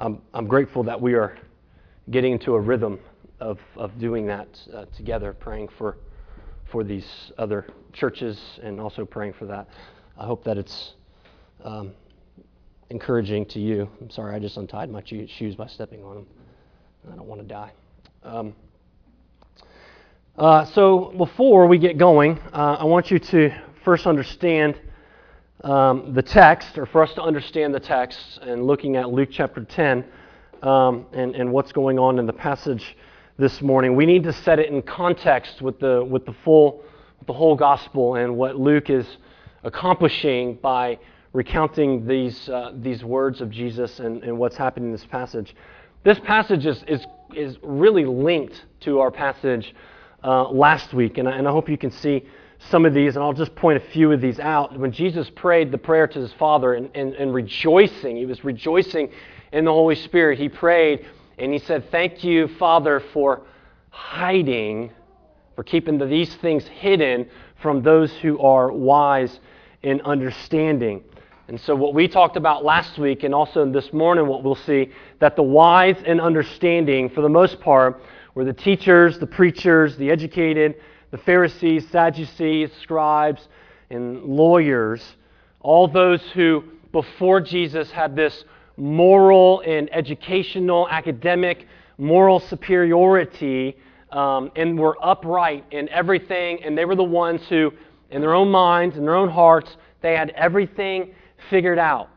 I'm, I'm grateful that we are getting into a rhythm of, of doing that uh, together, praying for, for these other churches and also praying for that. I hope that it's um, encouraging to you. I'm sorry, I just untied my shoes by stepping on them. I don't want to die. Um, uh, so, before we get going, uh, I want you to first understand um, the text, or for us to understand the text, and looking at Luke chapter 10 um, and, and what's going on in the passage this morning, we need to set it in context with the, with the full, the whole gospel and what Luke is accomplishing by recounting these, uh, these words of Jesus and, and what's happening in this passage. This passage is, is, is really linked to our passage uh, last week, and I, and I hope you can see some of these, and I'll just point a few of these out. When Jesus prayed the prayer to his Father and, and, and rejoicing, he was rejoicing in the Holy Spirit. He prayed and he said, Thank you, Father, for hiding, for keeping these things hidden from those who are wise in understanding. And so, what we talked about last week, and also this morning, what we'll see, that the wise and understanding, for the most part, were the teachers, the preachers, the educated, the Pharisees, Sadducees, scribes, and lawyers, all those who before Jesus had this moral and educational, academic, moral superiority um, and were upright in everything, and they were the ones who, in their own minds, in their own hearts, they had everything figured out.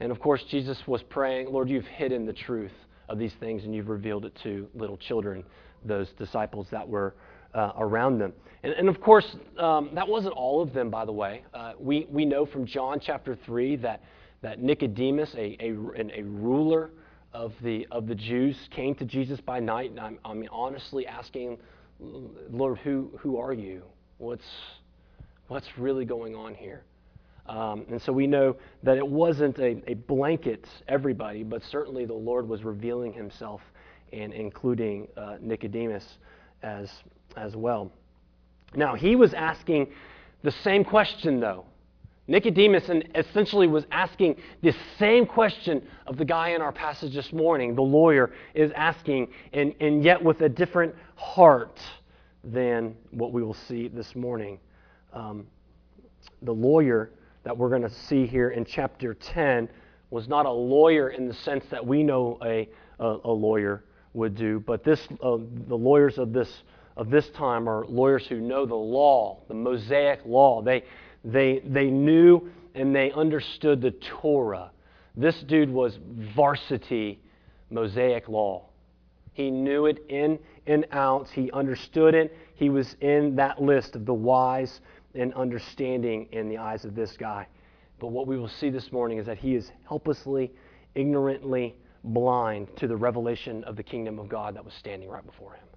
And of course, Jesus was praying, Lord, you've hidden the truth of these things and you've revealed it to little children, those disciples that were uh, around them. And, and of course, um, that wasn't all of them, by the way. Uh, we, we know from John chapter 3 that, that Nicodemus, a, a, a ruler of the, of the Jews, came to Jesus by night. And I'm, I mean, honestly asking, Lord, who, who are you? What's, what's really going on here? Um, and so we know that it wasn't a, a blanket everybody, but certainly the Lord was revealing himself and including uh, Nicodemus as, as well. Now, he was asking the same question, though. Nicodemus essentially was asking the same question of the guy in our passage this morning, the lawyer is asking, and, and yet with a different heart than what we will see this morning. Um, the lawyer that we're going to see here in chapter 10 was not a lawyer in the sense that we know a, a, a lawyer would do, but this, uh, the lawyers of this of this time are lawyers who know the law, the Mosaic law. They, they, they knew and they understood the Torah. This dude was varsity Mosaic law. He knew it in and out. He understood it. He was in that list of the wise and understanding in the eyes of this guy. But what we will see this morning is that he is helplessly, ignorantly blind to the revelation of the kingdom of God that was standing right before him.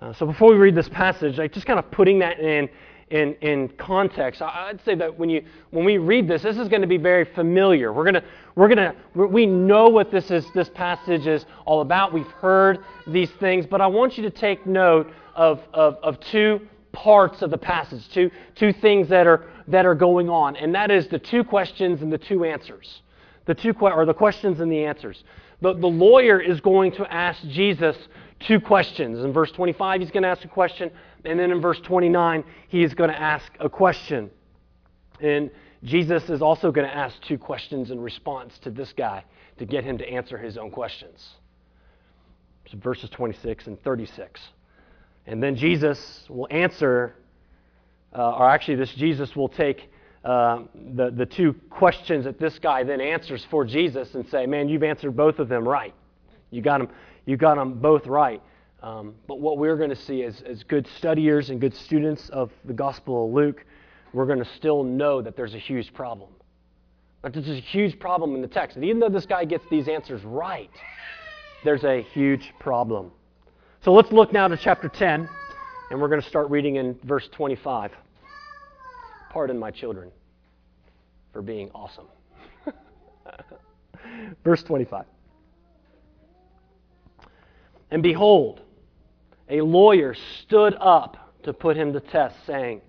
Uh, so before we read this passage, like just kind of putting that in, in, in context, I'd say that when, you, when we read this, this is going to be very familiar. We're going to, we're going to, we know what this, is, this passage is all about. We've heard these things, but I want you to take note of, of, of two parts of the passage, two, two things that are, that are going on, and that is the two questions and the two answers. The two, or the questions and the answers. The, the lawyer is going to ask Jesus two questions. In verse 25, he's going to ask a question, and then in verse 29, he is going to ask a question. And Jesus is also going to ask two questions in response to this guy to get him to answer his own questions. So verses 26 and 36. And then Jesus will answer, uh, or actually, this Jesus will take uh, the, the two questions that this guy then answers for Jesus and say, Man, you've answered both of them right. You got them you got them both right. Um, but what we're going to see as, as good studiers and good students of the Gospel of Luke, we're going to still know that there's a huge problem. That there's a huge problem in the text. And even though this guy gets these answers right, there's a huge problem. So let's look now to chapter 10, and we're going to start reading in verse 25. Pardon my children for being awesome. verse 25. And behold, a lawyer stood up to put him to test, saying,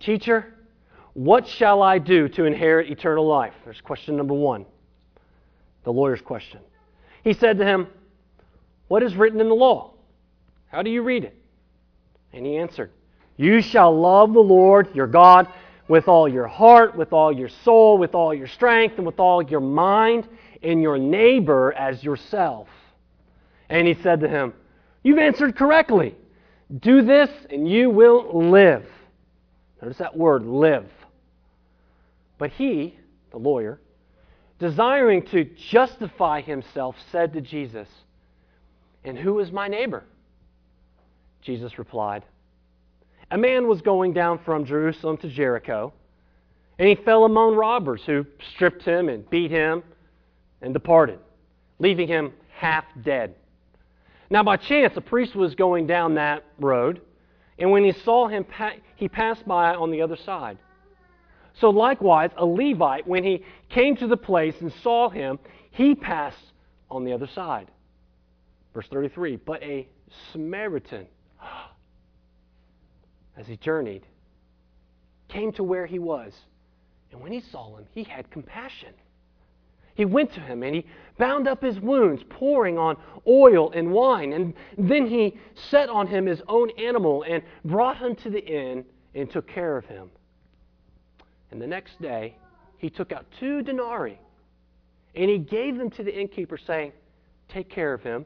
Teacher, what shall I do to inherit eternal life? There's question number one. the lawyer's question. He said to him, What is written in the law? How do you read it? And he answered, You shall love the Lord your God with all your heart, with all your soul, with all your strength, and with all your mind, and your neighbor as yourself. And he said to him, You've answered correctly. Do this, and you will live. Notice that word, live. But he, the lawyer, desiring to justify himself, said to Jesus, And who is my neighbor? Jesus replied, A man was going down from Jerusalem to Jericho, and he fell among robbers who stripped him and beat him and departed, leaving him half dead. Now, by chance, a priest was going down that road, and when he saw him, he passed by on the other side. So, likewise, a Levite, when he came to the place and saw him, he passed on the other side. Verse 33 But a Samaritan, as he journeyed, came to where he was, and when he saw him, he had compassion he went to him and he bound up his wounds, pouring on oil and wine. And then he set on him his own animal and brought him to the inn and took care of him. And the next day, he took out two denarii and he gave them to the innkeeper, saying, Take care of him.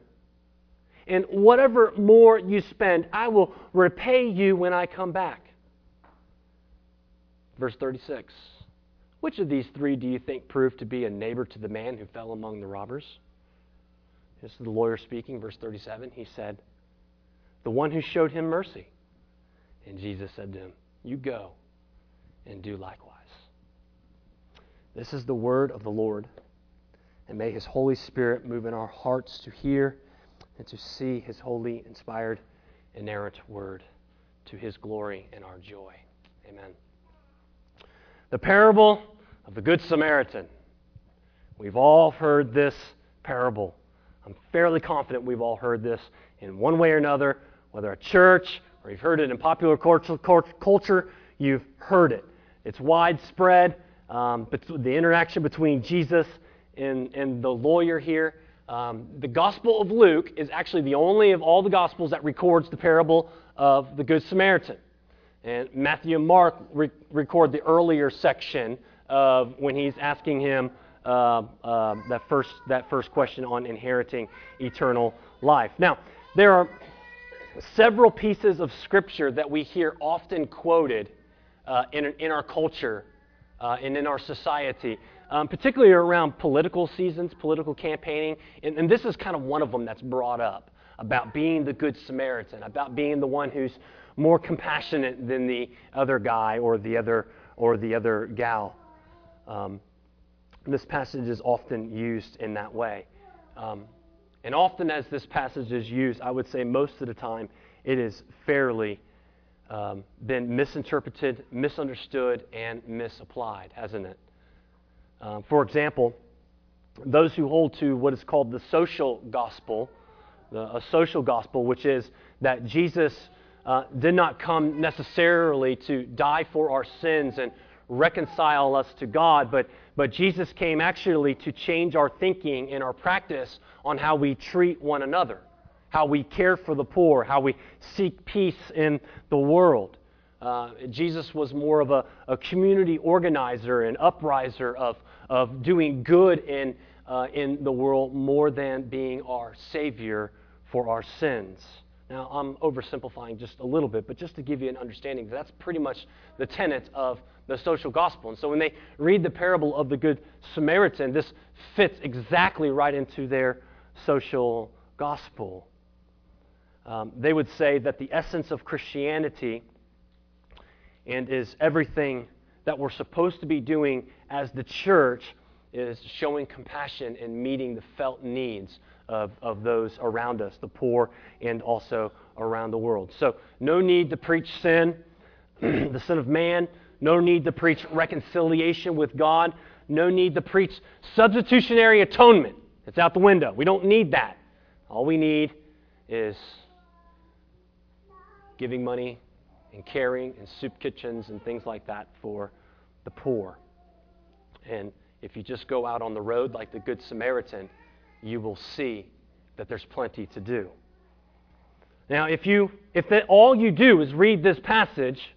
And whatever more you spend, I will repay you when I come back. Verse 36. Which of these three do you think proved to be a neighbor to the man who fell among the robbers? This is the lawyer speaking, verse 37. He said, The one who showed him mercy. And Jesus said to him, You go and do likewise. This is the word of the Lord. And may his Holy Spirit move in our hearts to hear and to see his holy, inspired, inerrant word to his glory and our joy. Amen. The parable of the Good Samaritan. We've all heard this parable. I'm fairly confident we've all heard this in one way or another, whether at church or you've heard it in popular culture, you've heard it. It's widespread. Um, the interaction between Jesus and, and the lawyer here. Um, the Gospel of Luke is actually the only of all the Gospels that records the parable of the Good Samaritan. And Matthew and Mark re- record the earlier section of when he's asking him uh, uh, that, first, that first question on inheriting eternal life. Now, there are several pieces of scripture that we hear often quoted uh, in, in our culture uh, and in our society, um, particularly around political seasons, political campaigning. And, and this is kind of one of them that's brought up about being the Good Samaritan, about being the one who's more compassionate than the other guy or the other, or the other gal. Um, this passage is often used in that way. Um, and often, as this passage is used, I would say most of the time it is fairly um, been misinterpreted, misunderstood, and misapplied, hasn't it? Um, for example, those who hold to what is called the social gospel, the, a social gospel, which is that Jesus uh, did not come necessarily to die for our sins and reconcile us to God, but, but Jesus came actually to change our thinking and our practice on how we treat one another, how we care for the poor, how we seek peace in the world. Uh, Jesus was more of a, a community organizer and upriser of, of doing good in, uh, in the world more than being our Savior for our sins. Now, I'm oversimplifying just a little bit, but just to give you an understanding, that's pretty much the tenet of the social gospel. And so when they read the parable of the Good Samaritan, this fits exactly right into their social gospel. Um, they would say that the essence of Christianity and is everything that we're supposed to be doing as the church is showing compassion and meeting the felt needs of, of those around us, the poor and also around the world. So, no need to preach sin, the sin of man, no need to preach reconciliation with God. No need to preach substitutionary atonement. It's out the window. We don't need that. All we need is giving money and caring and soup kitchens and things like that for the poor and, if you just go out on the road like the Good Samaritan, you will see that there's plenty to do. Now, if you if that all you do is read this passage,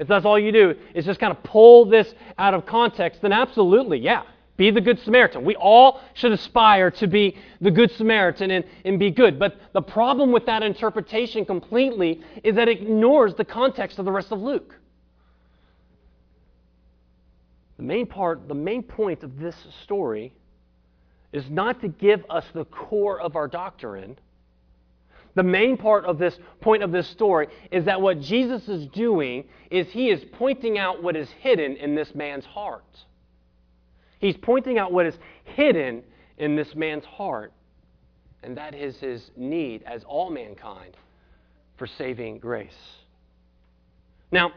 if that's all you do is just kind of pull this out of context, then absolutely, yeah, be the Good Samaritan. We all should aspire to be the Good Samaritan and, and be good. But the problem with that interpretation completely is that it ignores the context of the rest of Luke. The main part, the main point of this story is not to give us the core of our doctrine. The main part of this point of this story is that what Jesus is doing is he is pointing out what is hidden in this man's heart. He's pointing out what is hidden in this man's heart, and that is his need, as all mankind, for saving grace. Now,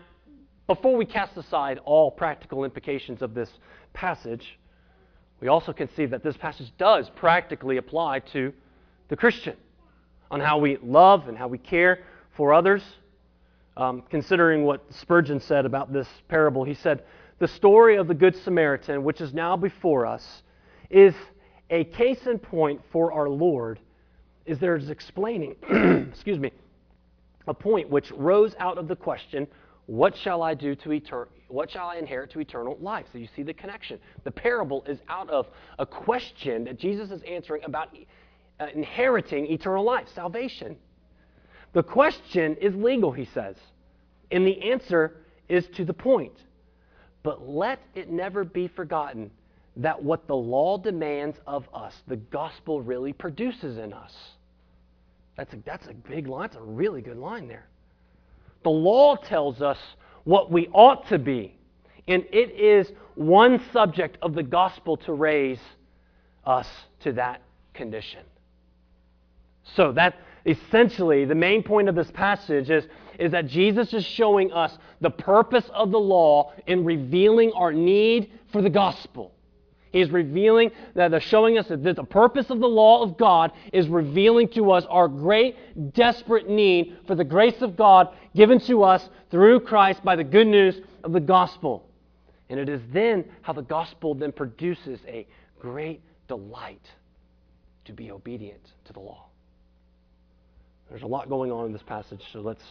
before we cast aside all practical implications of this passage, we also can see that this passage does practically apply to the Christian on how we love and how we care for others. Um, considering what Spurgeon said about this parable, he said, The story of the Good Samaritan, which is now before us, is a case in point for our Lord, is there is explaining, excuse me, a point which rose out of the question, What shall I do to eternal what shall I inherit to eternal life? So you see the connection. The parable is out of a question that Jesus is answering about uh, inheriting eternal life, salvation. The question is legal, he says, and the answer is to the point. But let it never be forgotten that what the law demands of us, the gospel really produces in us. That's a, that's a big line. That's a really good line there. The law tells us what we ought to be, and it is one subject of the gospel to raise us to that condition. So that essentially the main point of this passage is, is that Jesus is showing us the purpose of the law in revealing our need for the gospel. He's revealing that they're showing us that the purpose of the law of God is revealing to us our great, desperate need for the grace of God given to us through Christ by the good news of the gospel. And it is then how the gospel then produces a great delight to be obedient to the law. There's a lot going on in this passage, so let's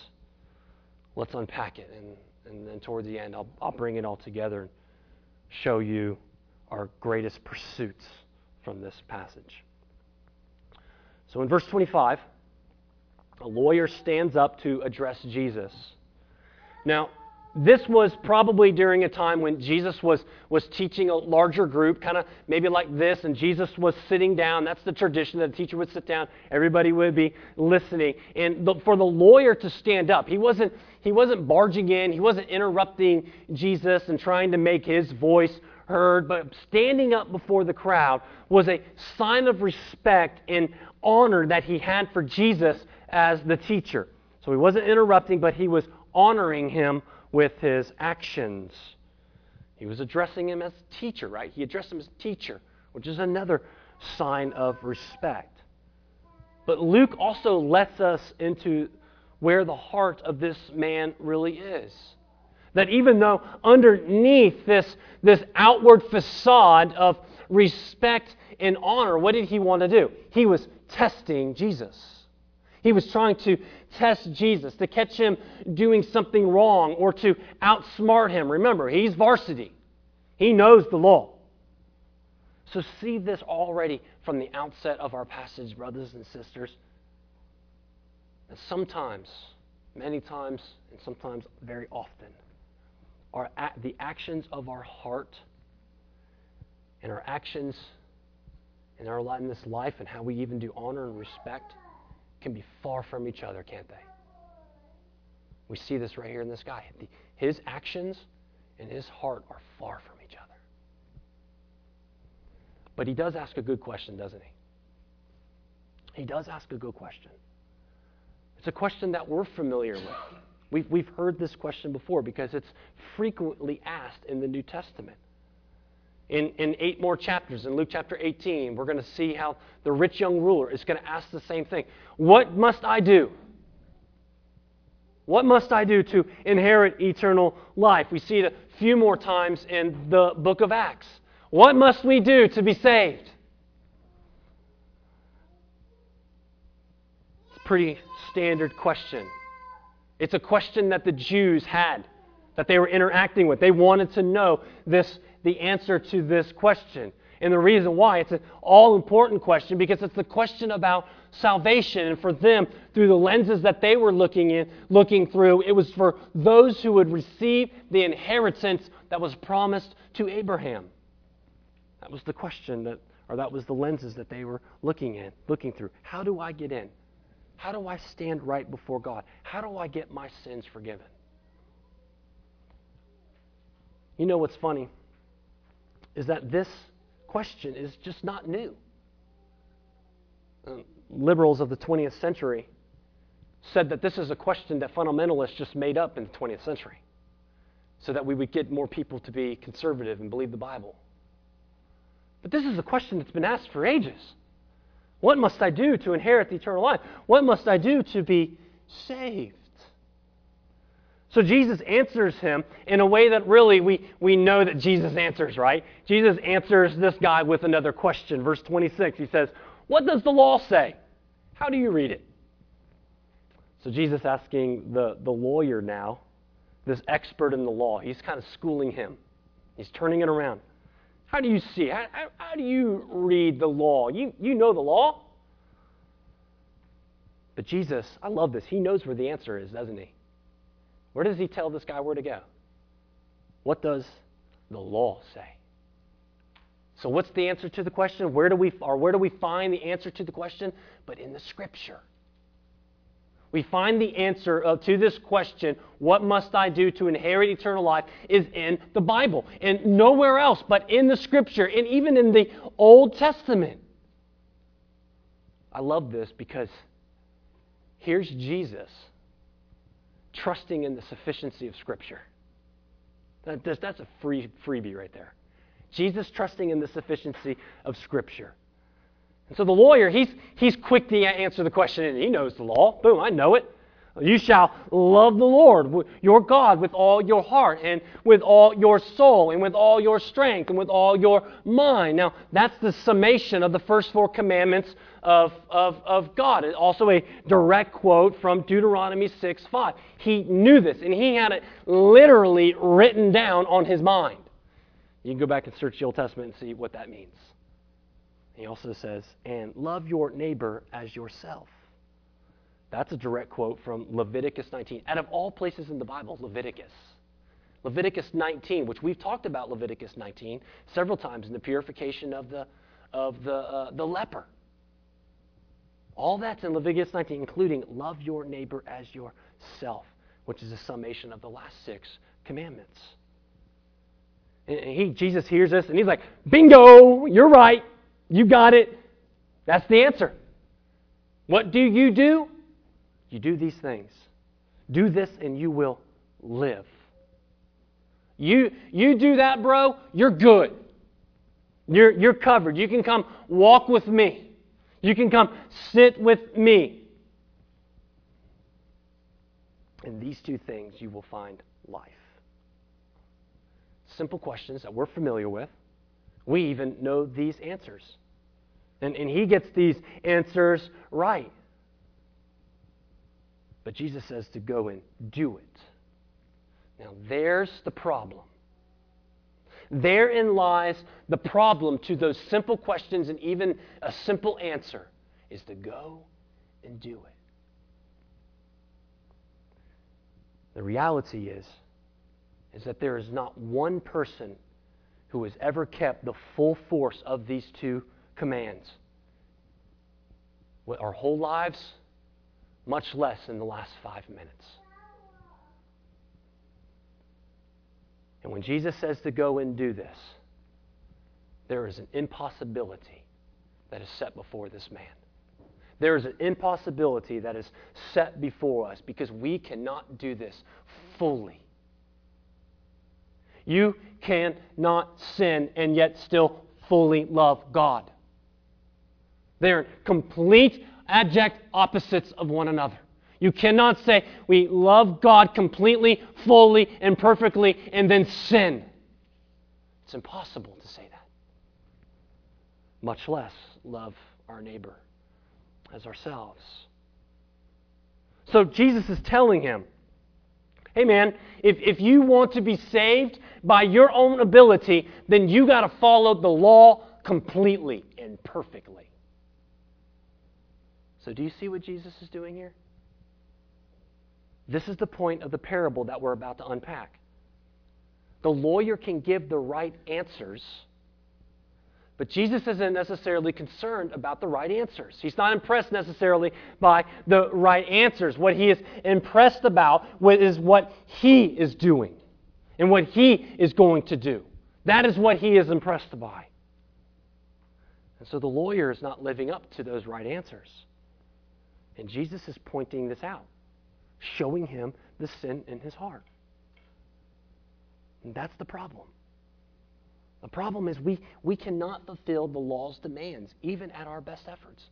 let's unpack it, and, and then toward the end, I'll, I'll bring it all together and show you our greatest pursuits from this passage. So in verse 25, a lawyer stands up to address Jesus. Now, this was probably during a time when Jesus was, was teaching a larger group, kind of maybe like this, and Jesus was sitting down. That's the tradition that the teacher would sit down, everybody would be listening. And the, for the lawyer to stand up, he wasn't, he wasn't barging in, he wasn't interrupting Jesus and trying to make his voice heard, but standing up before the crowd was a sign of respect and honor that he had for Jesus as the teacher. So he wasn't interrupting, but he was honoring him with his actions. He was addressing him as teacher, right? He addressed him as teacher, which is another sign of respect. But Luke also lets us into where the heart of this man really is. That even though underneath this, this outward facade of respect and honor, what did he want to do? He was testing Jesus. He was trying to test Jesus, to catch him doing something wrong or to outsmart him. Remember, he's varsity, he knows the law. So, see this already from the outset of our passage, brothers and sisters. That sometimes, many times, and sometimes very often, our, the actions of our heart and our actions in our in this life and how we even do honor and respect can be far from each other, can't they? We see this right here in this guy. His actions and his heart are far from each other. But he does ask a good question, doesn't he? He does ask a good question. It's a question that we're familiar with. We've, we've heard this question before because it's frequently asked in the New Testament in, in eight more chapters, in Luke chapter 18, we're going to see how the rich young ruler is going to ask the same thing What must I do? What must I do to inherit eternal life? We see it a few more times in the book of Acts. What must we do to be saved? It's a pretty standard question. It's a question that the Jews had, that they were interacting with. They wanted to know this, the answer to this question. And the reason why, it's an all important question because it's the question about salvation. And for them, through the lenses that they were looking in, looking through, it was for those who would receive the inheritance that was promised to Abraham. That was the question that, or that was the lenses that they were looking in, looking through. How do I get in? How do I stand right before God? How do I get my sins forgiven? You know what's funny? Is that this question is just not new. Um, liberals of the 20th century said that this is a question that fundamentalists just made up in the 20th century so that we would get more people to be conservative and believe the Bible. But this is a question that's been asked for ages. What must I do to inherit the eternal life? What must I do to be saved? So Jesus answers him in a way that really we, we know that Jesus answers, right? Jesus answers this guy with another question. Verse 26, he says, What does the law say? How do you read it? So Jesus asking the, the lawyer now, this expert in the law, he's kind of schooling him. He's turning it around. How do you see? How, how, how, do you read the law? You, you know the law. But Jesus, I love this. He knows where the answer is, doesn't he? Where does he tell this guy where to go? What does the law say? So what's the answer to the question? Where do we or where do we find the answer to the question? But in the scripture. We find the answer uh, to this question, what must I do to inherit eternal life, is in the Bible. And nowhere else but in the Scripture, and even in the Old Testament. I love this because here's Jesus trusting in the sufficiency of Scripture. That's a free freebie right there. Jesus trusting in the sufficiency of Scripture. And so the lawyer, he's, he's quick to answer the question, and he knows the law. Boom, I know it. You shall love the Lord, your God, with all your heart, and with all your soul, and with all your strength, and with all your mind. Now, that's the summation of the first four commandments of, of, of God. It's also a direct quote from Deuteronomy 6 5. He knew this, and he had it literally written down on his mind. You can go back and search the Old Testament and see what that means. He also says, and love your neighbor as yourself. That's a direct quote from Leviticus 19. Out of all places in the Bible, Leviticus. Leviticus 19, which we've talked about Leviticus 19 several times in the purification of the, of the, uh, the leper. All that's in Leviticus 19, including love your neighbor as yourself, which is a summation of the last six commandments. And he, Jesus hears this and he's like, bingo, you're right. You got it. That's the answer. What do you do? You do these things. Do this and you will live. You, you do that, bro, you're good. You're, you're covered. You can come walk with me. You can come sit with me. In these two things, you will find life. Simple questions that we're familiar with. We even know these answers. And, and he gets these answers right. But Jesus says to go and do it. Now, there's the problem. Therein lies the problem to those simple questions and even a simple answer is to go and do it. The reality is is that there is not one person who has ever kept the full force of these two commands. With Our whole lives, much less in the last five minutes. And when Jesus says to go and do this, there is an impossibility that is set before this man. There is an impossibility that is set before us because we cannot do this fully. You cannot sin and yet still fully love God. They're complete, abject opposites of one another. You cannot say, we love God completely, fully, and perfectly, and then sin. It's impossible to say that. much less love our neighbor as ourselves. So Jesus is telling him, hey man, if, if you want to be saved by your own ability, then you got to follow the law completely and perfectly. So, do you see what Jesus is doing here? This is the point of the parable that we're about to unpack. The lawyer can give the right answers, but Jesus isn't necessarily concerned about the right answers. He's not impressed necessarily by the right answers. What he is impressed about is what he is doing and what he is going to do. That is what he is impressed by. And so the lawyer is not living up to those right answers. And Jesus is pointing this out, showing him the sin in his heart. And that's the problem. The problem is we, we cannot fulfill the law's demands, even at our best efforts.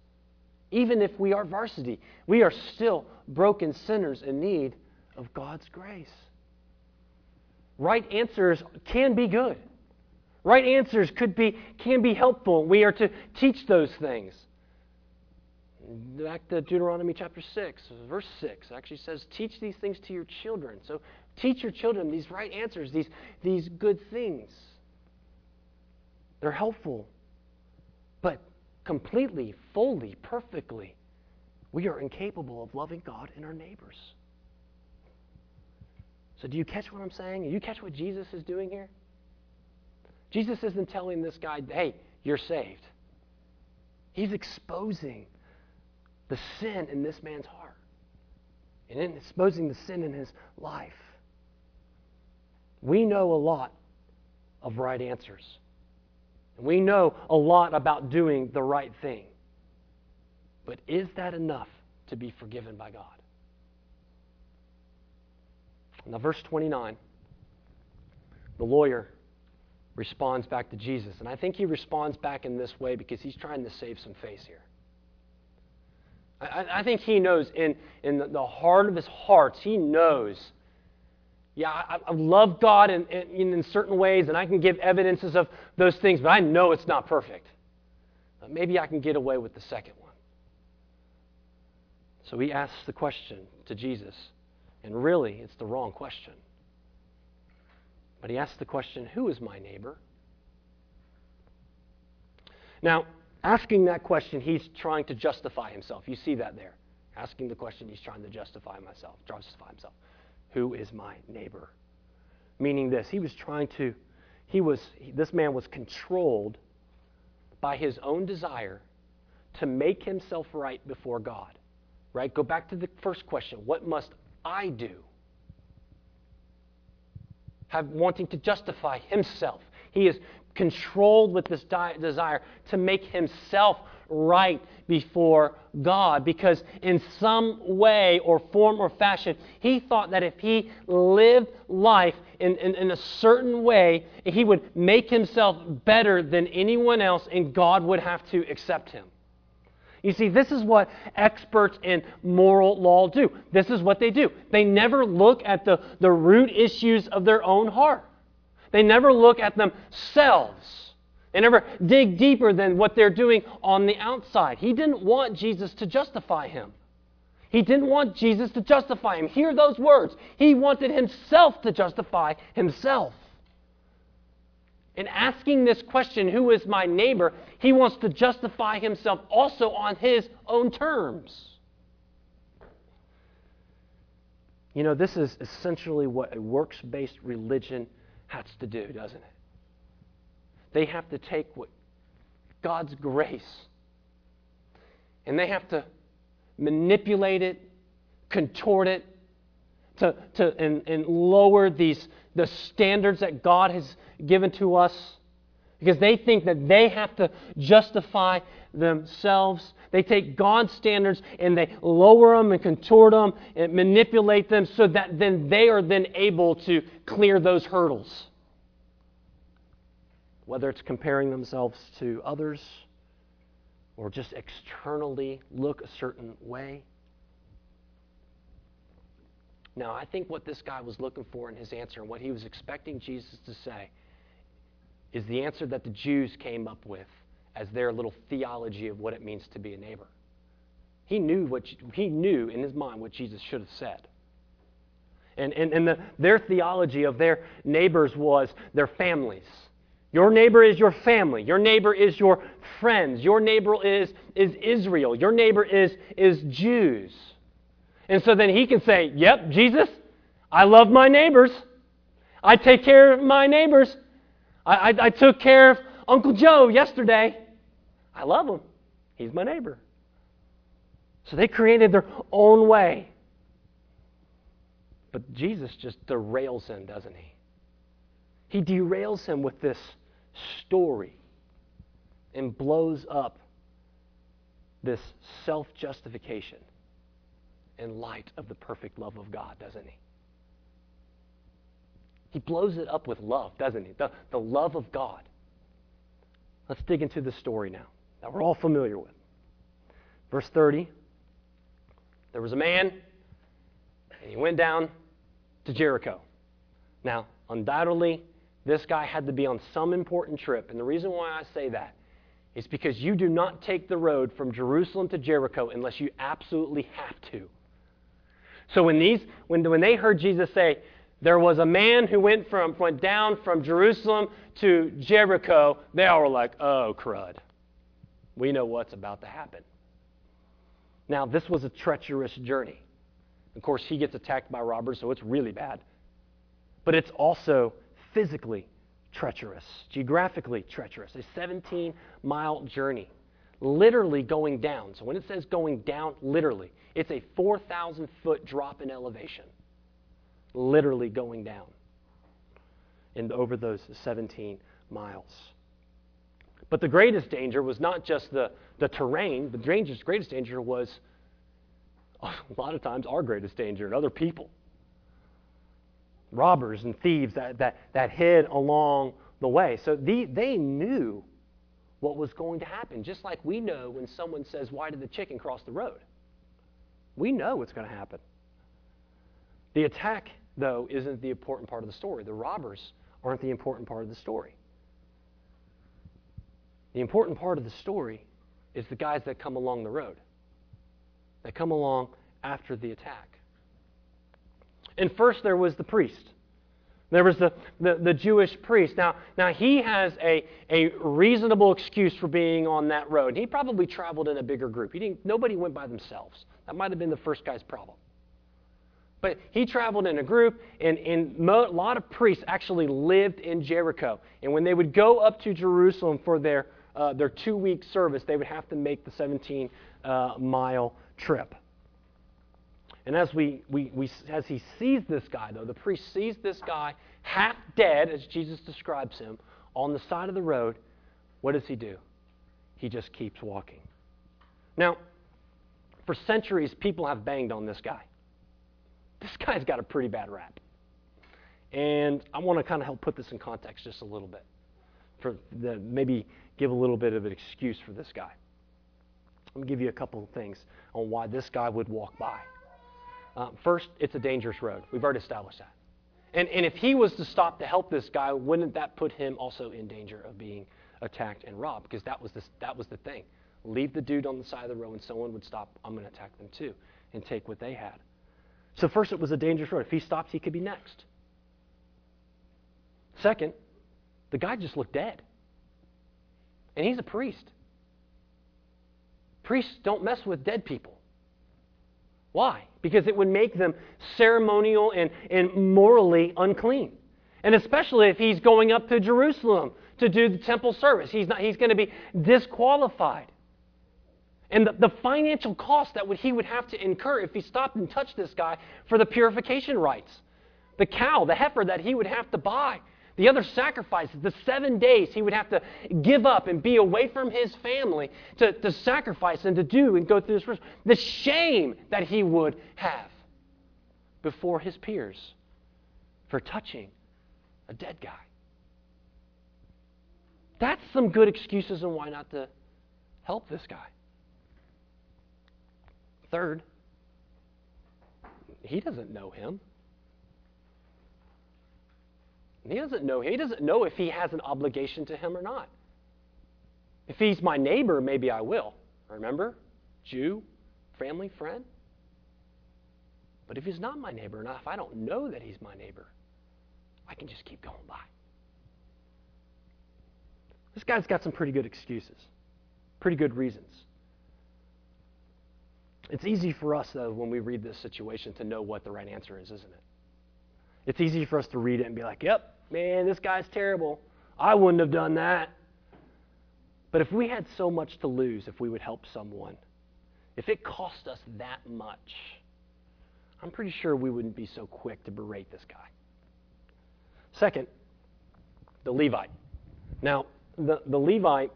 Even if we are varsity, we are still broken sinners in need of God's grace. Right answers can be good. Right answers could be, can be helpful. We are to teach those things. Back to Deuteronomy chapter 6, verse 6 actually says, Teach these things to your children. So teach your children these right answers, these, these good things. They're helpful. But completely, fully, perfectly, we are incapable of loving God and our neighbors. So, do you catch what I'm saying? Do you catch what Jesus is doing here? Jesus isn't telling this guy, hey, you're saved. He's exposing the sin in this man's heart and in exposing the sin in his life. We know a lot of right answers. And we know a lot about doing the right thing. But is that enough to be forgiven by God? Now, verse 29, the lawyer responds back to Jesus. And I think he responds back in this way because he's trying to save some face here. I, I think he knows in, in the heart of his heart, he knows, yeah, I, I love God in, in, in, certain ways, and I can give evidences of those things, but I know it's not perfect. But maybe I can get away with the second one. So he asks the question to Jesus, and really, it's the wrong question. But he asks the question, Who is my neighbor? Now, asking that question, he's trying to justify himself. You see that there. Asking the question, he's trying to justify myself, justify himself. Who is my neighbor? Meaning this, he was trying to, he was, this man was controlled by his own desire to make himself right before God. Right? Go back to the first question. What must I do? Have wanting to justify himself. He is controlled with this desire to make himself right before God because, in some way or form or fashion, he thought that if he lived life in, in, in, a certain way, he would make himself better than anyone else and God would have to accept him. You see, this is what experts in moral law do. This is what they do. They never look at the, the root issues of their own heart. They never look at themselves. They never dig deeper than what they're doing on the outside. He didn't want Jesus to justify him. He didn't want Jesus to justify him. Hear those words. He wanted himself to justify himself. In asking this question, who is my neighbor, he wants to justify himself also on his own terms. You know, this is essentially what a works based religion has to do, doesn't it? They have to take what God's grace and they have to manipulate it, contort it, to, to, and, and lower these, the standards that God has given to us because they think that they have to justify themselves. They take God's standards and they lower them and contort them and manipulate them so that then they are then able to clear those hurdles. Whether it's comparing themselves to others or just externally look a certain way. Now, I think what this guy was looking for in his answer and what he was expecting Jesus to say is the answer that the Jews came up with as their little theology of what it means to be a neighbor. He knew, what, he knew in his mind what Jesus should have said. And, and, and the, their theology of their neighbors was their families. Your neighbor is your family. Your neighbor is your friends. Your neighbor is, is Israel. Your neighbor is, is Jews. And so then he can say, Yep, Jesus, I love my neighbors. I take care of my neighbors. I, I, I took care of Uncle Joe yesterday. I love him. He's my neighbor. So they created their own way. But Jesus just derails him, doesn't he? He derails him with this story and blows up this self justification in light of the perfect love of God, doesn't he? He blows it up with love, doesn't he? The, the love of God. Let's dig into the story now that we're all familiar with. Verse 30 There was a man, and he went down to Jericho. Now, undoubtedly, this guy had to be on some important trip. And the reason why I say that is because you do not take the road from Jerusalem to Jericho unless you absolutely have to. So when these when, when they heard Jesus say, there was a man who went from went down from Jerusalem to Jericho, they all were like, oh crud. We know what's about to happen. Now, this was a treacherous journey. Of course, he gets attacked by robbers, so it's really bad. But it's also physically treacherous, geographically treacherous, a 17 mile journey, literally going down. So when it says going down, literally, it's a 4,000 foot drop in elevation, literally going down in, over those 17 miles. But the greatest danger was not just the, the terrain, the dangerous, greatest danger was a lot of times our greatest danger and other people robbers and thieves that, that, that hid along the way. So the, they knew what was going to happen, just like we know when someone says, Why did the chicken cross the road? We know what's going to happen. The attack, though, isn't the important part of the story. The robbers aren't the important part of the story. The important part of the story is the guys that come along the road, that come along after the attack. And first there was the priest. There was the, the, the, Jewish priest. Now, now he has a, a reasonable excuse for being on that road. He probably traveled in a bigger group. He didn't, nobody went by themselves. That might have been the first guy's problem. But he traveled in a group, and, and a lot of priests actually lived in Jericho. And when they would go up to Jerusalem for their, uh, their two week service, they would have to make the 17 uh, mile trip. And as, we, we, we, as he sees this guy, though, the priest sees this guy half dead, as Jesus describes him, on the side of the road, what does he do? He just keeps walking. Now, for centuries, people have banged on this guy. This guy's got a pretty bad rap. And I want to kind of help put this in context just a little bit, for the, maybe give a little bit of an excuse for this guy. Let me give you a couple of things on why this guy would walk by. Uh, first, it's a dangerous road. We've already established that. And, and if he was to stop to help this guy, wouldn't that put him also in danger of being attacked and robbed? Because that was, this, that was the thing. Leave the dude on the side of the road, and someone would stop. I'm going to attack them too and take what they had. So, first, it was a dangerous road. If he stopped, he could be next. Second, the guy just looked dead. And he's a priest. Priests don't mess with dead people. Why? Because it would make them ceremonial and, and morally unclean. And especially if he's going up to Jerusalem to do the temple service, he's, not, he's going to be disqualified. And the, the financial cost that would, he would have to incur if he stopped and touched this guy for the purification rites. The cow, the heifer that he would have to buy the other sacrifices, the seven days he would have to give up and be away from his family to, to sacrifice and to do and go through this. The shame that he would have before his peers for touching a dead guy. That's some good excuses on why not to help this guy. Third, he doesn't know him. He doesn't know. him. He doesn't know if he has an obligation to him or not. If he's my neighbor, maybe I will. Remember? Jew, family, friend. But if he's not my neighbor, and if I don't know that he's my neighbor, I can just keep going by. This guy's got some pretty good excuses, pretty good reasons. It's easy for us, though, when we read this situation to know what the right answer is, isn't it? It's easy for us to read it and be like, yep, man, this guy's terrible. I wouldn't have done that. But if we had so much to lose if we would help someone, if it cost us that much, I'm pretty sure we wouldn't be so quick to berate this guy. Second, the Levite. Now, the, the Levite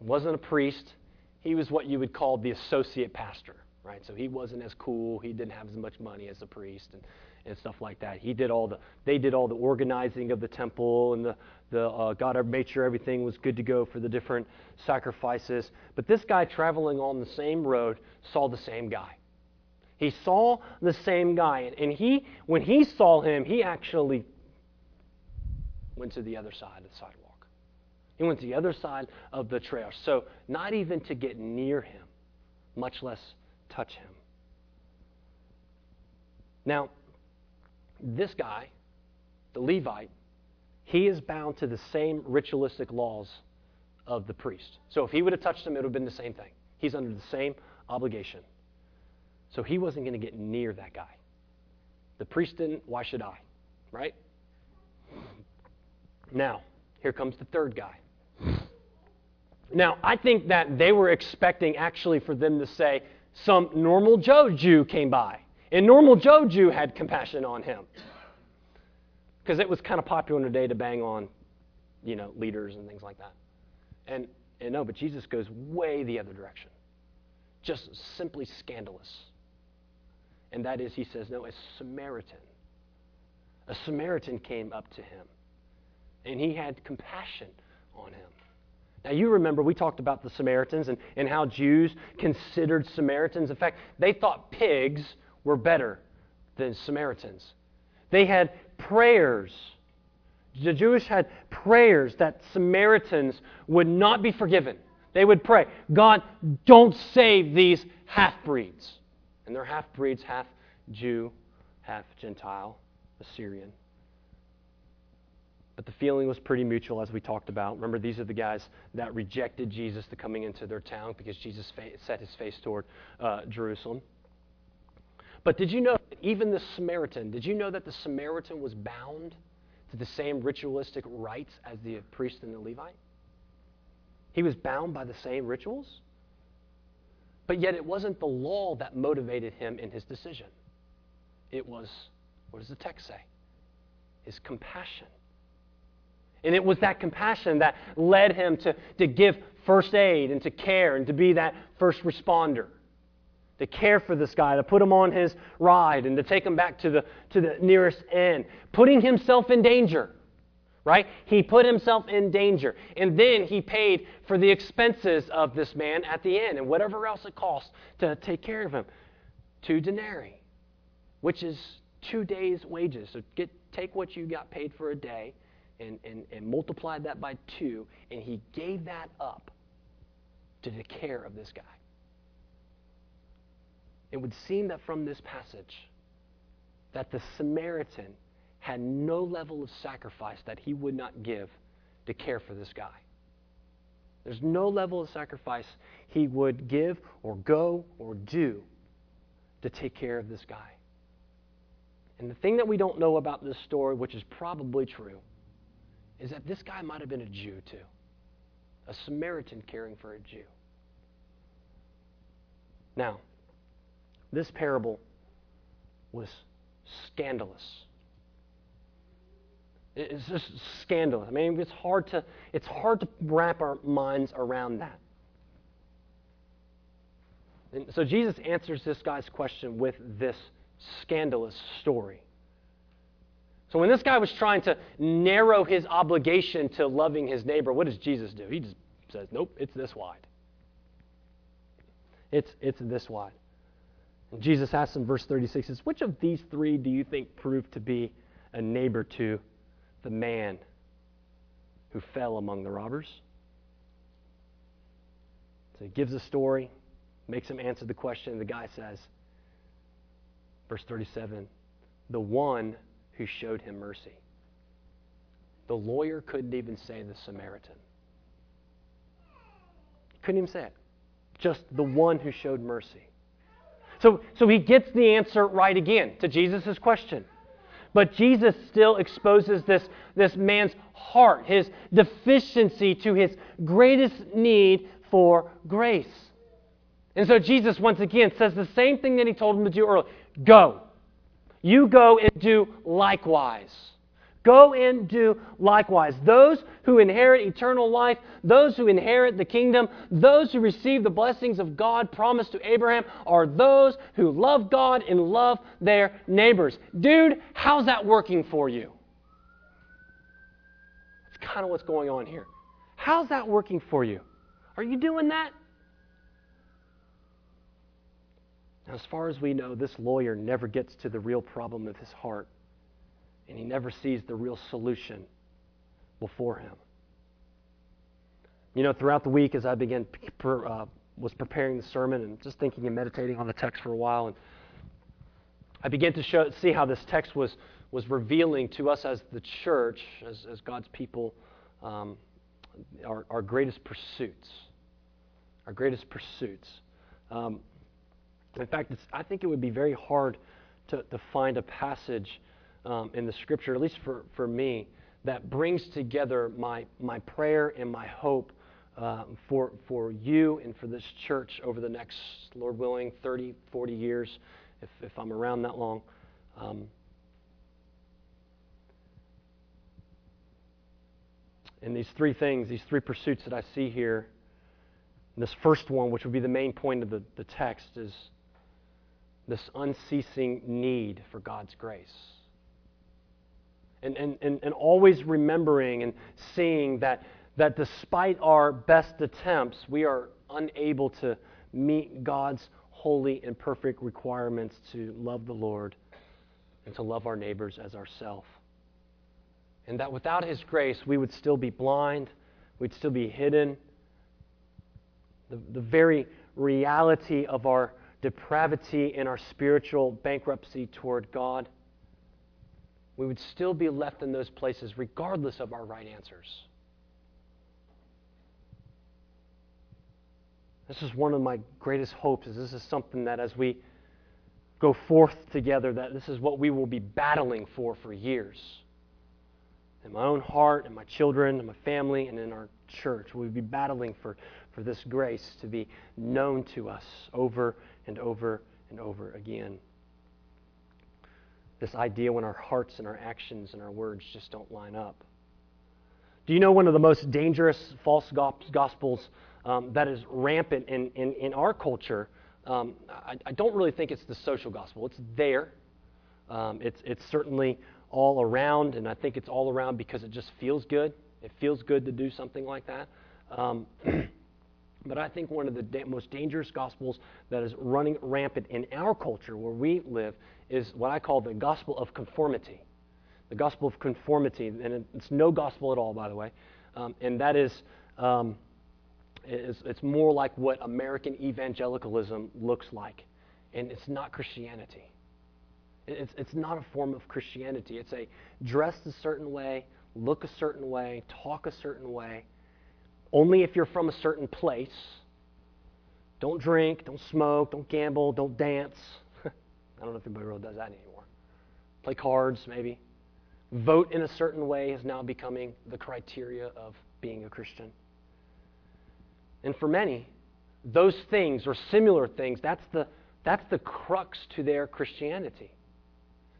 wasn't a priest, he was what you would call the associate pastor, right? So he wasn't as cool, he didn't have as much money as a priest. And, and stuff like that. He did all the they did all the organizing of the temple and the the uh, God made sure everything was good to go for the different sacrifices. But this guy traveling on the same road saw the same guy. He saw the same guy, and he when he saw him, he actually went to the other side of the sidewalk. He went to the other side of the trail. So not even to get near him, much less touch him. Now, this guy, the Levite, he is bound to the same ritualistic laws of the priest. So if he would have touched him, it would have been the same thing. He's under the same obligation. So he wasn't going to get near that guy. The priest didn't, why should I? Right? Now, here comes the third guy. Now, I think that they were expecting actually for them to say, some normal Joe Jew came by. And normal Joe Jew had compassion on him. Because it was kind of popular in the day to bang on, you know, leaders and things like that. And, and no, but Jesus goes way the other direction. Just simply scandalous. And that is, he says, no, a Samaritan. A Samaritan came up to him. And he had compassion on him. Now, you remember we talked about the Samaritans and, and how Jews considered Samaritans. In fact, they thought pigs were better than Samaritans. They had prayers. The Jewish had prayers that Samaritans would not be forgiven. They would pray, God, don't save these half breeds. And they're half breeds, half Jew, half Gentile, Assyrian. But the feeling was pretty mutual, as we talked about. Remember, these are the guys that rejected Jesus to coming into their town because Jesus set his face toward uh, Jerusalem. But did you know even the Samaritan, did you know that the Samaritan was bound to the same ritualistic rites as the priest and the Levite? He was bound by the same rituals. But yet it wasn't the law that motivated him in his decision. It was, what does the text say? His compassion. And it was that compassion that led him to, to give first aid and to care and to be that first responder to care for this guy, to put him on his ride, and to take him back to the, to the nearest inn, putting himself in danger. Right? He put himself in danger. And then he paid for the expenses of this man at the inn and whatever else it cost to take care of him. Two denarii, which is two days' wages. So get, take what you got paid for a day and, and, and multiply that by two, and he gave that up to the care of this guy it would seem that from this passage that the Samaritan had no level of sacrifice that he would not give to care for this guy. There's no level of sacrifice he would give or go or do to take care of this guy. And the thing that we don't know about this story, which is probably true, is that this guy might have been a Jew too. A Samaritan caring for a Jew. Now, this parable was scandalous. It's just scandalous. I mean, it's hard to, it's hard to wrap our minds around that. And so Jesus answers this guy's question with this scandalous story. So when this guy was trying to narrow his obligation to loving his neighbor, what does Jesus do? He just says, "Nope, it's this wide. It's it's this wide." Jesus asks in verse 36 says, Which of these three do you think proved to be a neighbor to the man who fell among the robbers? So he gives a story, makes him answer the question. and The guy says, verse 37, the one who showed him mercy. The lawyer couldn't even say the Samaritan. Couldn't even say it. Just the one who showed mercy. So, so he gets the answer right again to Jesus' question. But Jesus still exposes this, this man's heart, his deficiency to his greatest need for grace. And so Jesus, once again, says the same thing that he told him to do earlier go. You go and do likewise. Go and do likewise. Those who inherit eternal life, those who inherit the kingdom, those who receive the blessings of God promised to Abraham are those who love God and love their neighbors. Dude, how's that working for you? That's kind of what's going on here. How's that working for you? Are you doing that? Now, as far as we know, this lawyer never gets to the real problem of his heart and he never sees the real solution before him. You know, throughout the week, as I began uh, was preparing the sermon and just thinking and meditating on the text for a while, and I began to show, see how this text was was revealing to us as the church, as, as God's people, um, our, our greatest pursuits. Our greatest pursuits. Um, in fact, I think it would be very hard to, to find a passage um, in the scripture, at least for, for me, that brings together my, my prayer and my hope uh, for, for you and for this church over the next, Lord willing, 30, 40 years, if, if I'm around that long. Um, and these three things, these three pursuits that I see here, this first one, which would be the main point of the, the text, is this unceasing need for God's grace and, and, and, and always remembering and seeing that, that despite our best attempts, we are unable to meet God's holy and perfect requirements to love the Lord and to love our neighbors as ourselves. And that without His grace, we would still be blind, we'd still be hidden. The, the very reality of our depravity and our spiritual bankruptcy toward God we would still be left in those places regardless of our right answers. This is one of my greatest hopes is this is something that as we go forth together that this is what we will be battling for for years. In my own heart, in my children, in my family, and in our church, we'll be battling for, for this grace to be known to us over and over and over again this idea when our hearts and our actions and our words just don't line up. Do you know one of the most dangerous false gospels um, that is rampant in, in, in our culture? Um, I, I, don't really think it's the social gospel. It's there. Um, it's, it's certainly all around, and I think it's all around because it just feels good. It feels good to do something like that. But I think one of the da- most dangerous gospels that is running rampant in our culture where we live is what I call the gospel of conformity. The gospel of conformity, and it's no gospel at all, by the way, um, and that is, um, is it's more like what American evangelicalism looks like, and it's not Christianity. It's, it's not a form of Christianity. It's a dress a certain way, look a certain way, talk a certain way. Only if you're from a certain place. Don't drink, don't smoke, don't gamble, don't dance. I don't know if anybody really does that anymore. Play cards, maybe. Vote in a certain way is now becoming the criteria of being a Christian. And for many, those things or similar things, that's the, that's the crux to their Christianity.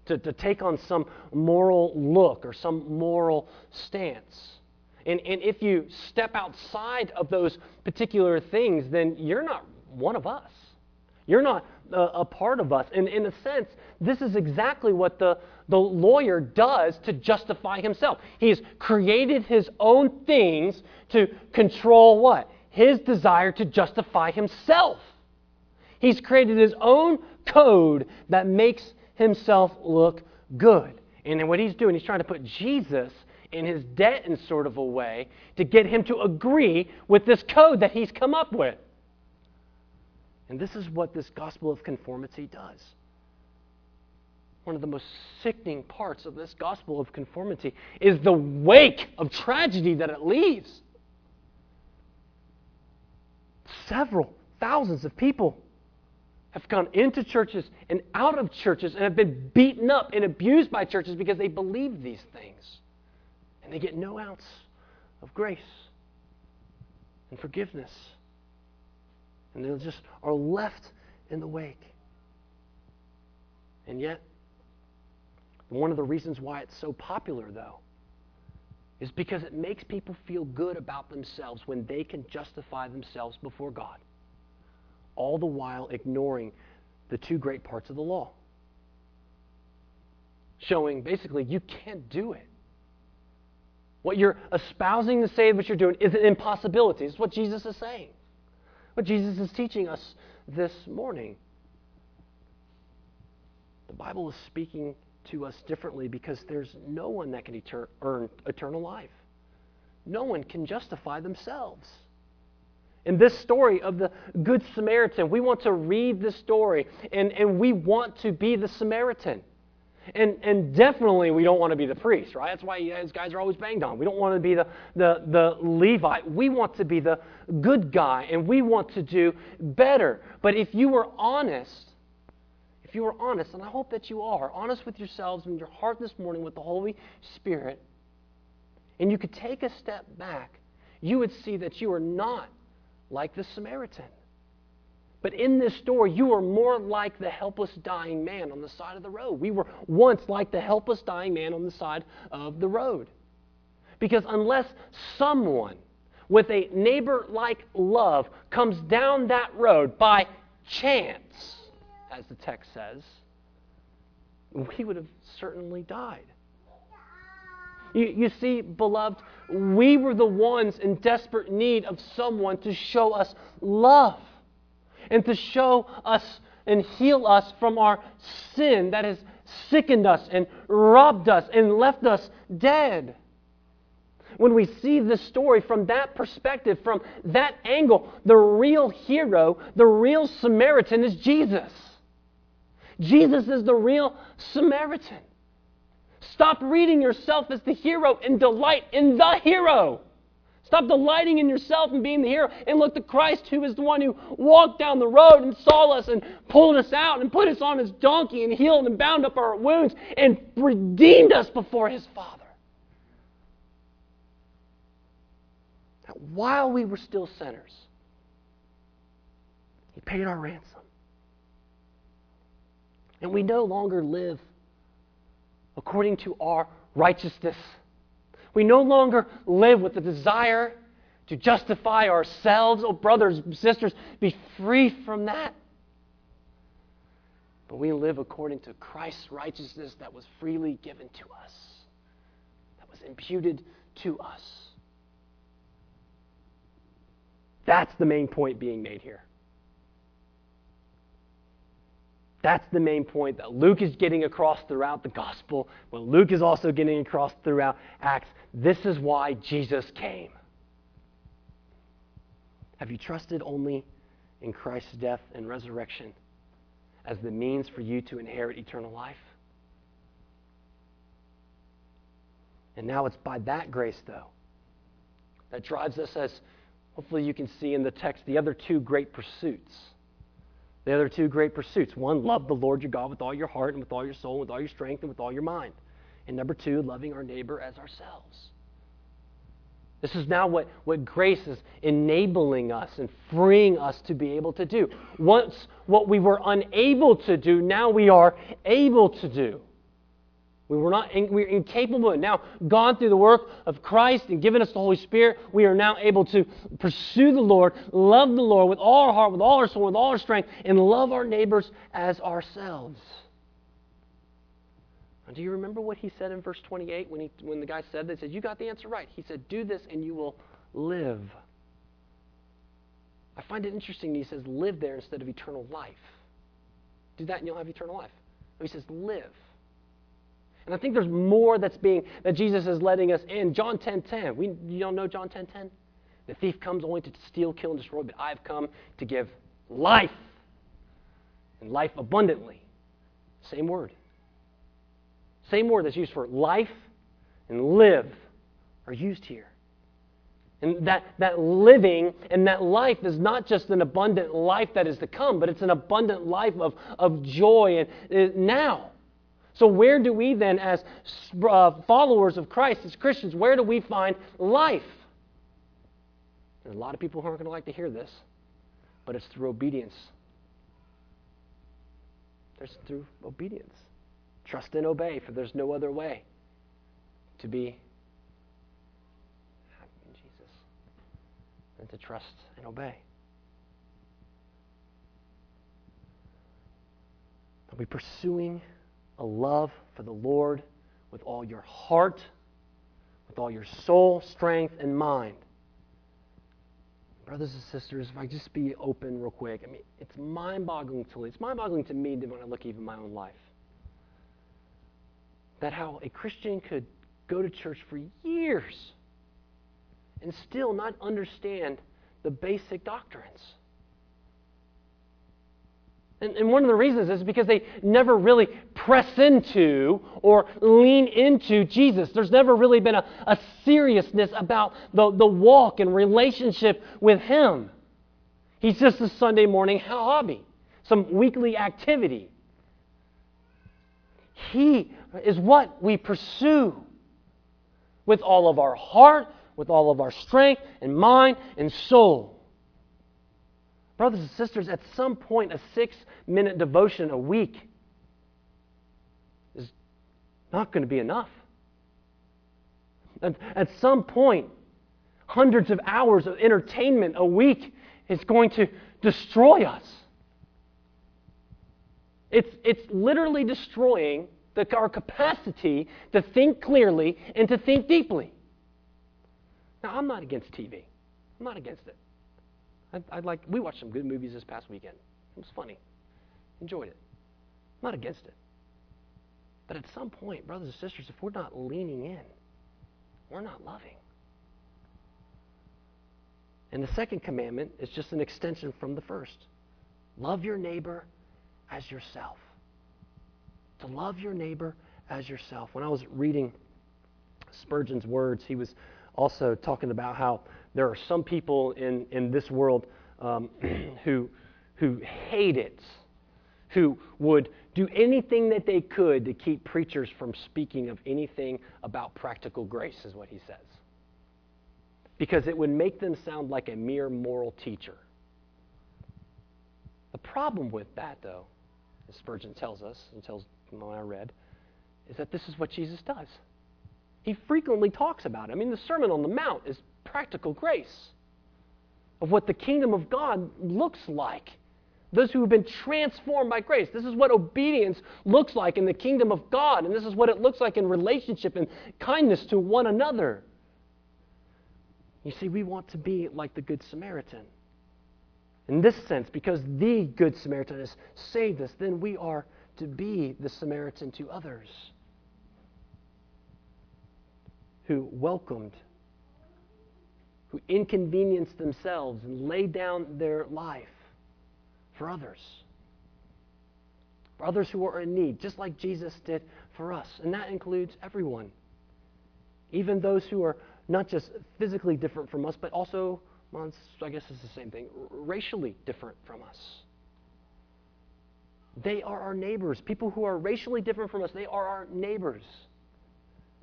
To, to take on some moral look or some moral stance. And, and if you step outside of those particular things, then you're not one of us. You're not a, a part of us. And in a sense, this is exactly what the, the lawyer does to justify himself. He's created his own things to control what? His desire to justify himself. He's created his own code that makes himself look good. And then what he's doing, he's trying to put Jesus in his debt in sort of a way to get him to agree with this code that he's come up with. And this is what this gospel of conformity does. One of the most sickening parts of this gospel of conformity is the wake of tragedy that it leaves. Several thousands of people have gone into churches and out of churches and have been beaten up and abused by churches because they believe these things. And they get no ounce of grace and forgiveness. And they just are left in the wake. And yet, one of the reasons why it's so popular, though, is because it makes people feel good about themselves when they can justify themselves before God all the while ignoring the two great parts of the law. Showing basically you can't do it. What you're espousing to say what you're doing is an impossibility. It's what Jesus is saying. What Jesus is teaching us this morning. The Bible is speaking to us differently because there's no one that can earn eternal life. No one can justify themselves. In this story of the Good Samaritan, we want to read this story and, and we want to be the Samaritan. And, and definitely we don't want to be the priest, right? That's why these guys are always banged on. We don't want to be the, the, the Levite. We want to be the good guy and we want to do better. But if you were honest, if you were honest, and I hope that you are, honest with yourselves and your heart this morning with the Holy Spirit, and you could take a step back, you would see that you are not like the Samaritan. But in this story, you are more like the helpless dying man on the side of the road. We were once like the helpless dying man on the side of the road. Because unless someone with a neighbor like love comes down that road by chance, as the text says, we would have certainly died. You, you see, beloved, we were the ones in desperate need of someone to show us love and to show us and heal us from our sin that has sickened us and robbed us and left us dead. When we see this story from that perspective, from that angle, the real hero, the real Samaritan is Jesus. Jesus is the real Samaritan. Stop reading yourself as the hero and delight in the hero. Stop delighting in yourself and being the hero and look to Christ, who is the one who walked down the road and saw us and pulled us out and put us on his donkey and healed and bound up our wounds and redeemed us before his Father. Now, while we were still sinners, he paid our ransom. And we no longer live according to our righteousness. We no longer live with the desire to justify ourselves. Oh, brothers sisters, be free from that. But we live according to Christ's righteousness that was freely given to us, that was imputed to us. That's the main point being made here. That's the main point that Luke is getting across throughout the gospel, what Luke is also getting across throughout Acts. This is why Jesus came. Have you trusted only in Christ's death and resurrection as the means for you to inherit eternal life? And now it's by that grace, though, that drives us, as hopefully you can see in the text, the other two great pursuits the other two great pursuits. One, love the Lord your God with all your heart and with all your soul, and with all your strength, and with all your mind. And number two, loving our neighbor as ourselves. This is now what, what grace is enabling us and freeing us to be able to do. Once what we were unable to do, now we are able to do. We were not we are incapable of now gone through the work of Christ and given us the Holy Spirit. We are now able to pursue the Lord, love the Lord with all our heart, with all our soul, with all our strength, and love our neighbors as ourselves. do you remember what he said in verse 28 when, he, when the guy said that? He said, You got the answer right. He said, Do this and you will live. I find it interesting he says, Live there instead of eternal life. Do that and you'll have eternal life. he says, Live. And I think there's more that's being that Jesus is letting us in. John 10:10. 10, 10, we you don't know John 10:10? 10? The thief comes only to steal, kill, and destroy, but I've come to give life and life abundantly. Same word. Same word that's used for life and live are used here. And that, that living and that life is not just an abundant life that is to come, but it's an abundant life of, of joy and, uh, now. So, where do we then, as uh, followers of Christ, as Christians, where do we find life? There's a lot of people who aren't going to like to hear this, but it's through obedience. There's through obedience. Trust and obey, for there's no other way to be happy in Jesus than to trust and obey. Are we pursuing a love for the Lord with all your heart, with all your soul, strength, and mind? Brothers and sisters, if I just be open real quick, I mean, it's mind boggling to It's mind boggling to me when I look even my own life. That how a Christian could go to church for years and still not understand the basic doctrines. And, and, one of the reasons is because they never really press into or lean into Jesus. There's never really been a, a seriousness about the, the walk and relationship with Him. He's just a Sunday morning hobby, some weekly activity. He is what we pursue with all of our heart, with all of our strength and mind and soul. Brothers and sisters, at some point, a six minute devotion a week is not going to be enough. At, at some point, hundreds of hours of entertainment a week is going to destroy us. It's, it's literally destroying the, our capacity to think clearly and to think deeply. Now, I'm not against TV. I'm not against it. I'd, I'd like, we watched some good movies this past weekend. It was funny. Enjoyed it. I'm not against it. But at some point, brothers and sisters, if we're not leaning in, we're not loving. And the second commandment is just an extension from the first love your neighbor as yourself. To love your neighbor as yourself. When I was reading Spurgeon's words, he was also talking about how there are some people in, in this world um, who, who hate it, who would do anything that they could to keep preachers from speaking of anything about practical grace, is what he says. Because it would make them sound like a mere moral teacher. The problem with that, though, as Spurgeon tells us, and tells when I read, is that this is what Jesus does. He frequently talks about it. I mean, the Sermon on the Mount is practical grace of what the kingdom of God looks like. Those who have been transformed by grace. This is what obedience looks like in the kingdom of God, and this is what it looks like in relationship and kindness to one another. You see, we want to be like the Good Samaritan. In this sense, because the Good Samaritan has saved us, then we are to be the Samaritan to others who welcomed who inconvenienced themselves and laid down their life for others. For others who are in need, just like Jesus did for us. And that includes everyone. Even those who are not just physically different from us, but also, well, I guess it's the same thing, racially different from us. They are our neighbors. People who are racially different from us, they are our neighbors.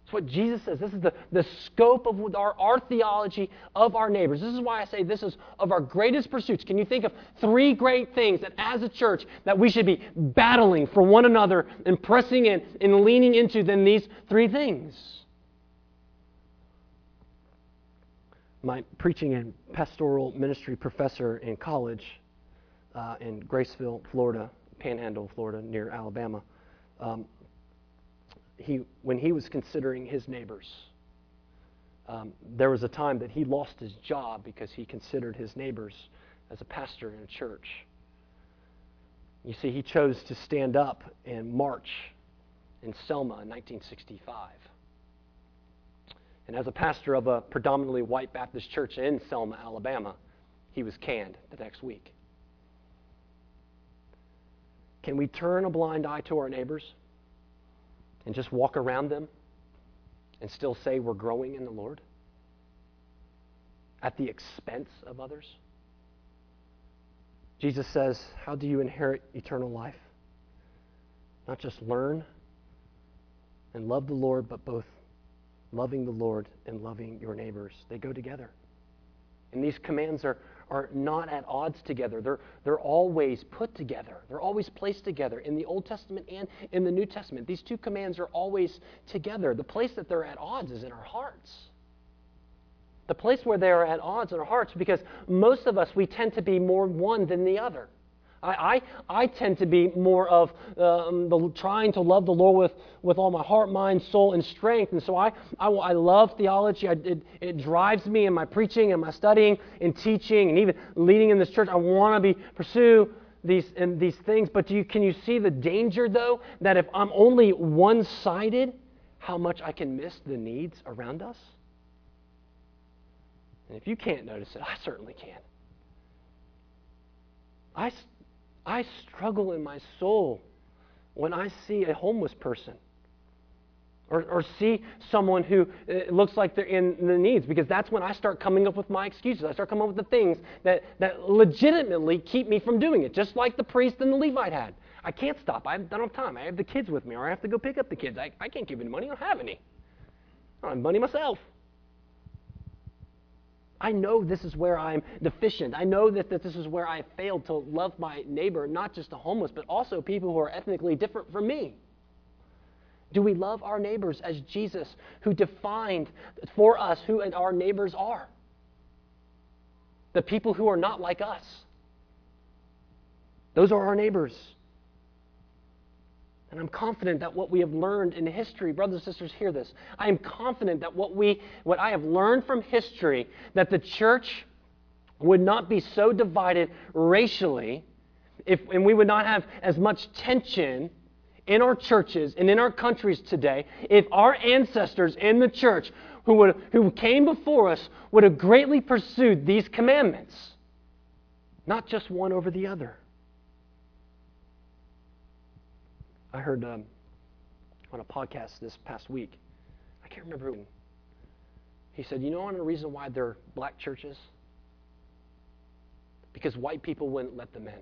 It's what Jesus says. This is the, the scope of our, our theology of our neighbors. This is why I say this is of our greatest pursuits. Can you think of three great things that as a church that we should be battling for one another and pressing in and leaning into than these three things? My preaching and pastoral ministry professor in college uh, in Graceville, Florida, Panhandle, Florida, near Alabama, um, he, when he was considering his neighbors, um, there was a time that he lost his job because he considered his neighbors as a pastor in a church. You see, he chose to stand up and march in Selma in 1965. And as a pastor of a predominantly white Baptist church in Selma, Alabama, he was canned the next week. Can we turn a blind eye to our neighbors and just walk around them and still say we're growing in the Lord? At the expense of others? Jesus says, How do you inherit eternal life? Not just learn and love the Lord, but both loving the Lord and loving your neighbors. They go together. And these commands are, are not at odds together. They're, they're always put together. They're always placed together in the Old Testament and in the New Testament. These two commands are always together. The place that they're at odds is in our hearts. The place where they are at odds in our hearts, because most of us, we tend to be more one than the other. I, I, I tend to be more of um, the, trying to love the Lord with, with all my heart, mind, soul, and strength. And so I, I, I love theology. I, it, it drives me in my preaching and my studying and teaching and even leading in this church. I want to be pursue these, and these things. But you, can you see the danger, though, that if I'm only one sided, how much I can miss the needs around us? And if you can't notice it, I certainly can. I, I struggle in my soul when I see a homeless person or, or see someone who uh, looks like they're in the needs because that's when I start coming up with my excuses. I start coming up with the things that, that legitimately keep me from doing it, just like the priest and the Levite had. I can't stop. I don't have time. I have the kids with me, or I have to go pick up the kids. I, I can't give any money. I don't have any. I don't have money myself. I know this is where I'm deficient. I know that, that this is where I failed to love my neighbor, not just the homeless, but also people who are ethnically different from me. Do we love our neighbors as Jesus, who defined for us who our neighbors are? The people who are not like us. Those are our neighbors. And I'm confident that what we have learned in history, brothers and sisters, hear this. I am confident that what we what I have learned from history, that the church would not be so divided racially, if, and we would not have as much tension in our churches and in our countries today if our ancestors in the church who, would, who came before us would have greatly pursued these commandments, not just one over the other. I heard um, on a podcast this past week, I can't remember who. He said, You know one reason why they're black churches? Because white people wouldn't let them in.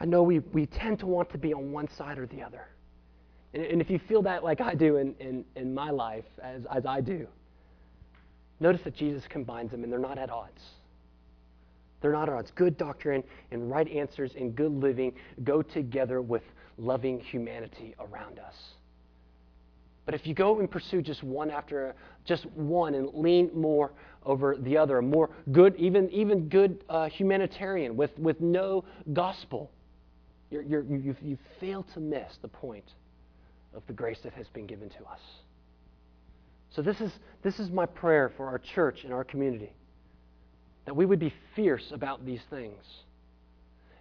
I know we, we tend to want to be on one side or the other. And, and if you feel that like I do in, in, in my life, as, as I do, notice that Jesus combines them and they're not at odds. They're not at odds. Good doctrine and right answers and good living go together with loving humanity around us. But if you go and pursue just one after just one and lean more over the other, a more good, even even good uh, humanitarian with with no gospel, you're, you're, you you fail to miss the point of the grace that has been given to us. So this is this is my prayer for our church and our community that we would be fierce about these things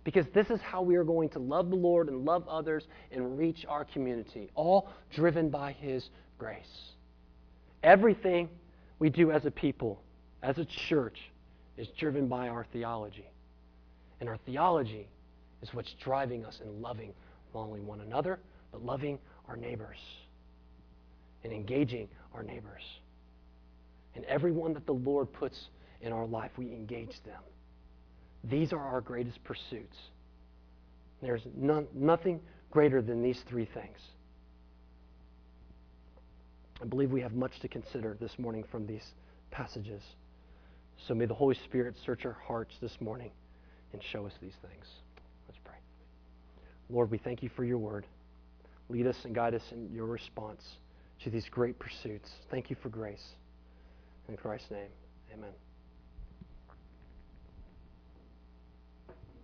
because this is how we are going to love the Lord and love others and reach our community, all driven by His grace. Everything we do as a people, as a church, is driven by our theology. And our theology is what's driving us in loving not only one another, but loving our neighbors and engaging our neighbors. And everyone that the Lord puts in our life, we engage them. These are our greatest pursuits. There's none, nothing greater than these three things. I believe we have much to consider this morning from these passages. So may the Holy Spirit search our hearts this morning and show us these things. Let's pray. Lord, we thank you for your word. Lead us and guide us in your response to these great pursuits. Thank you for grace. In Christ's name, amen.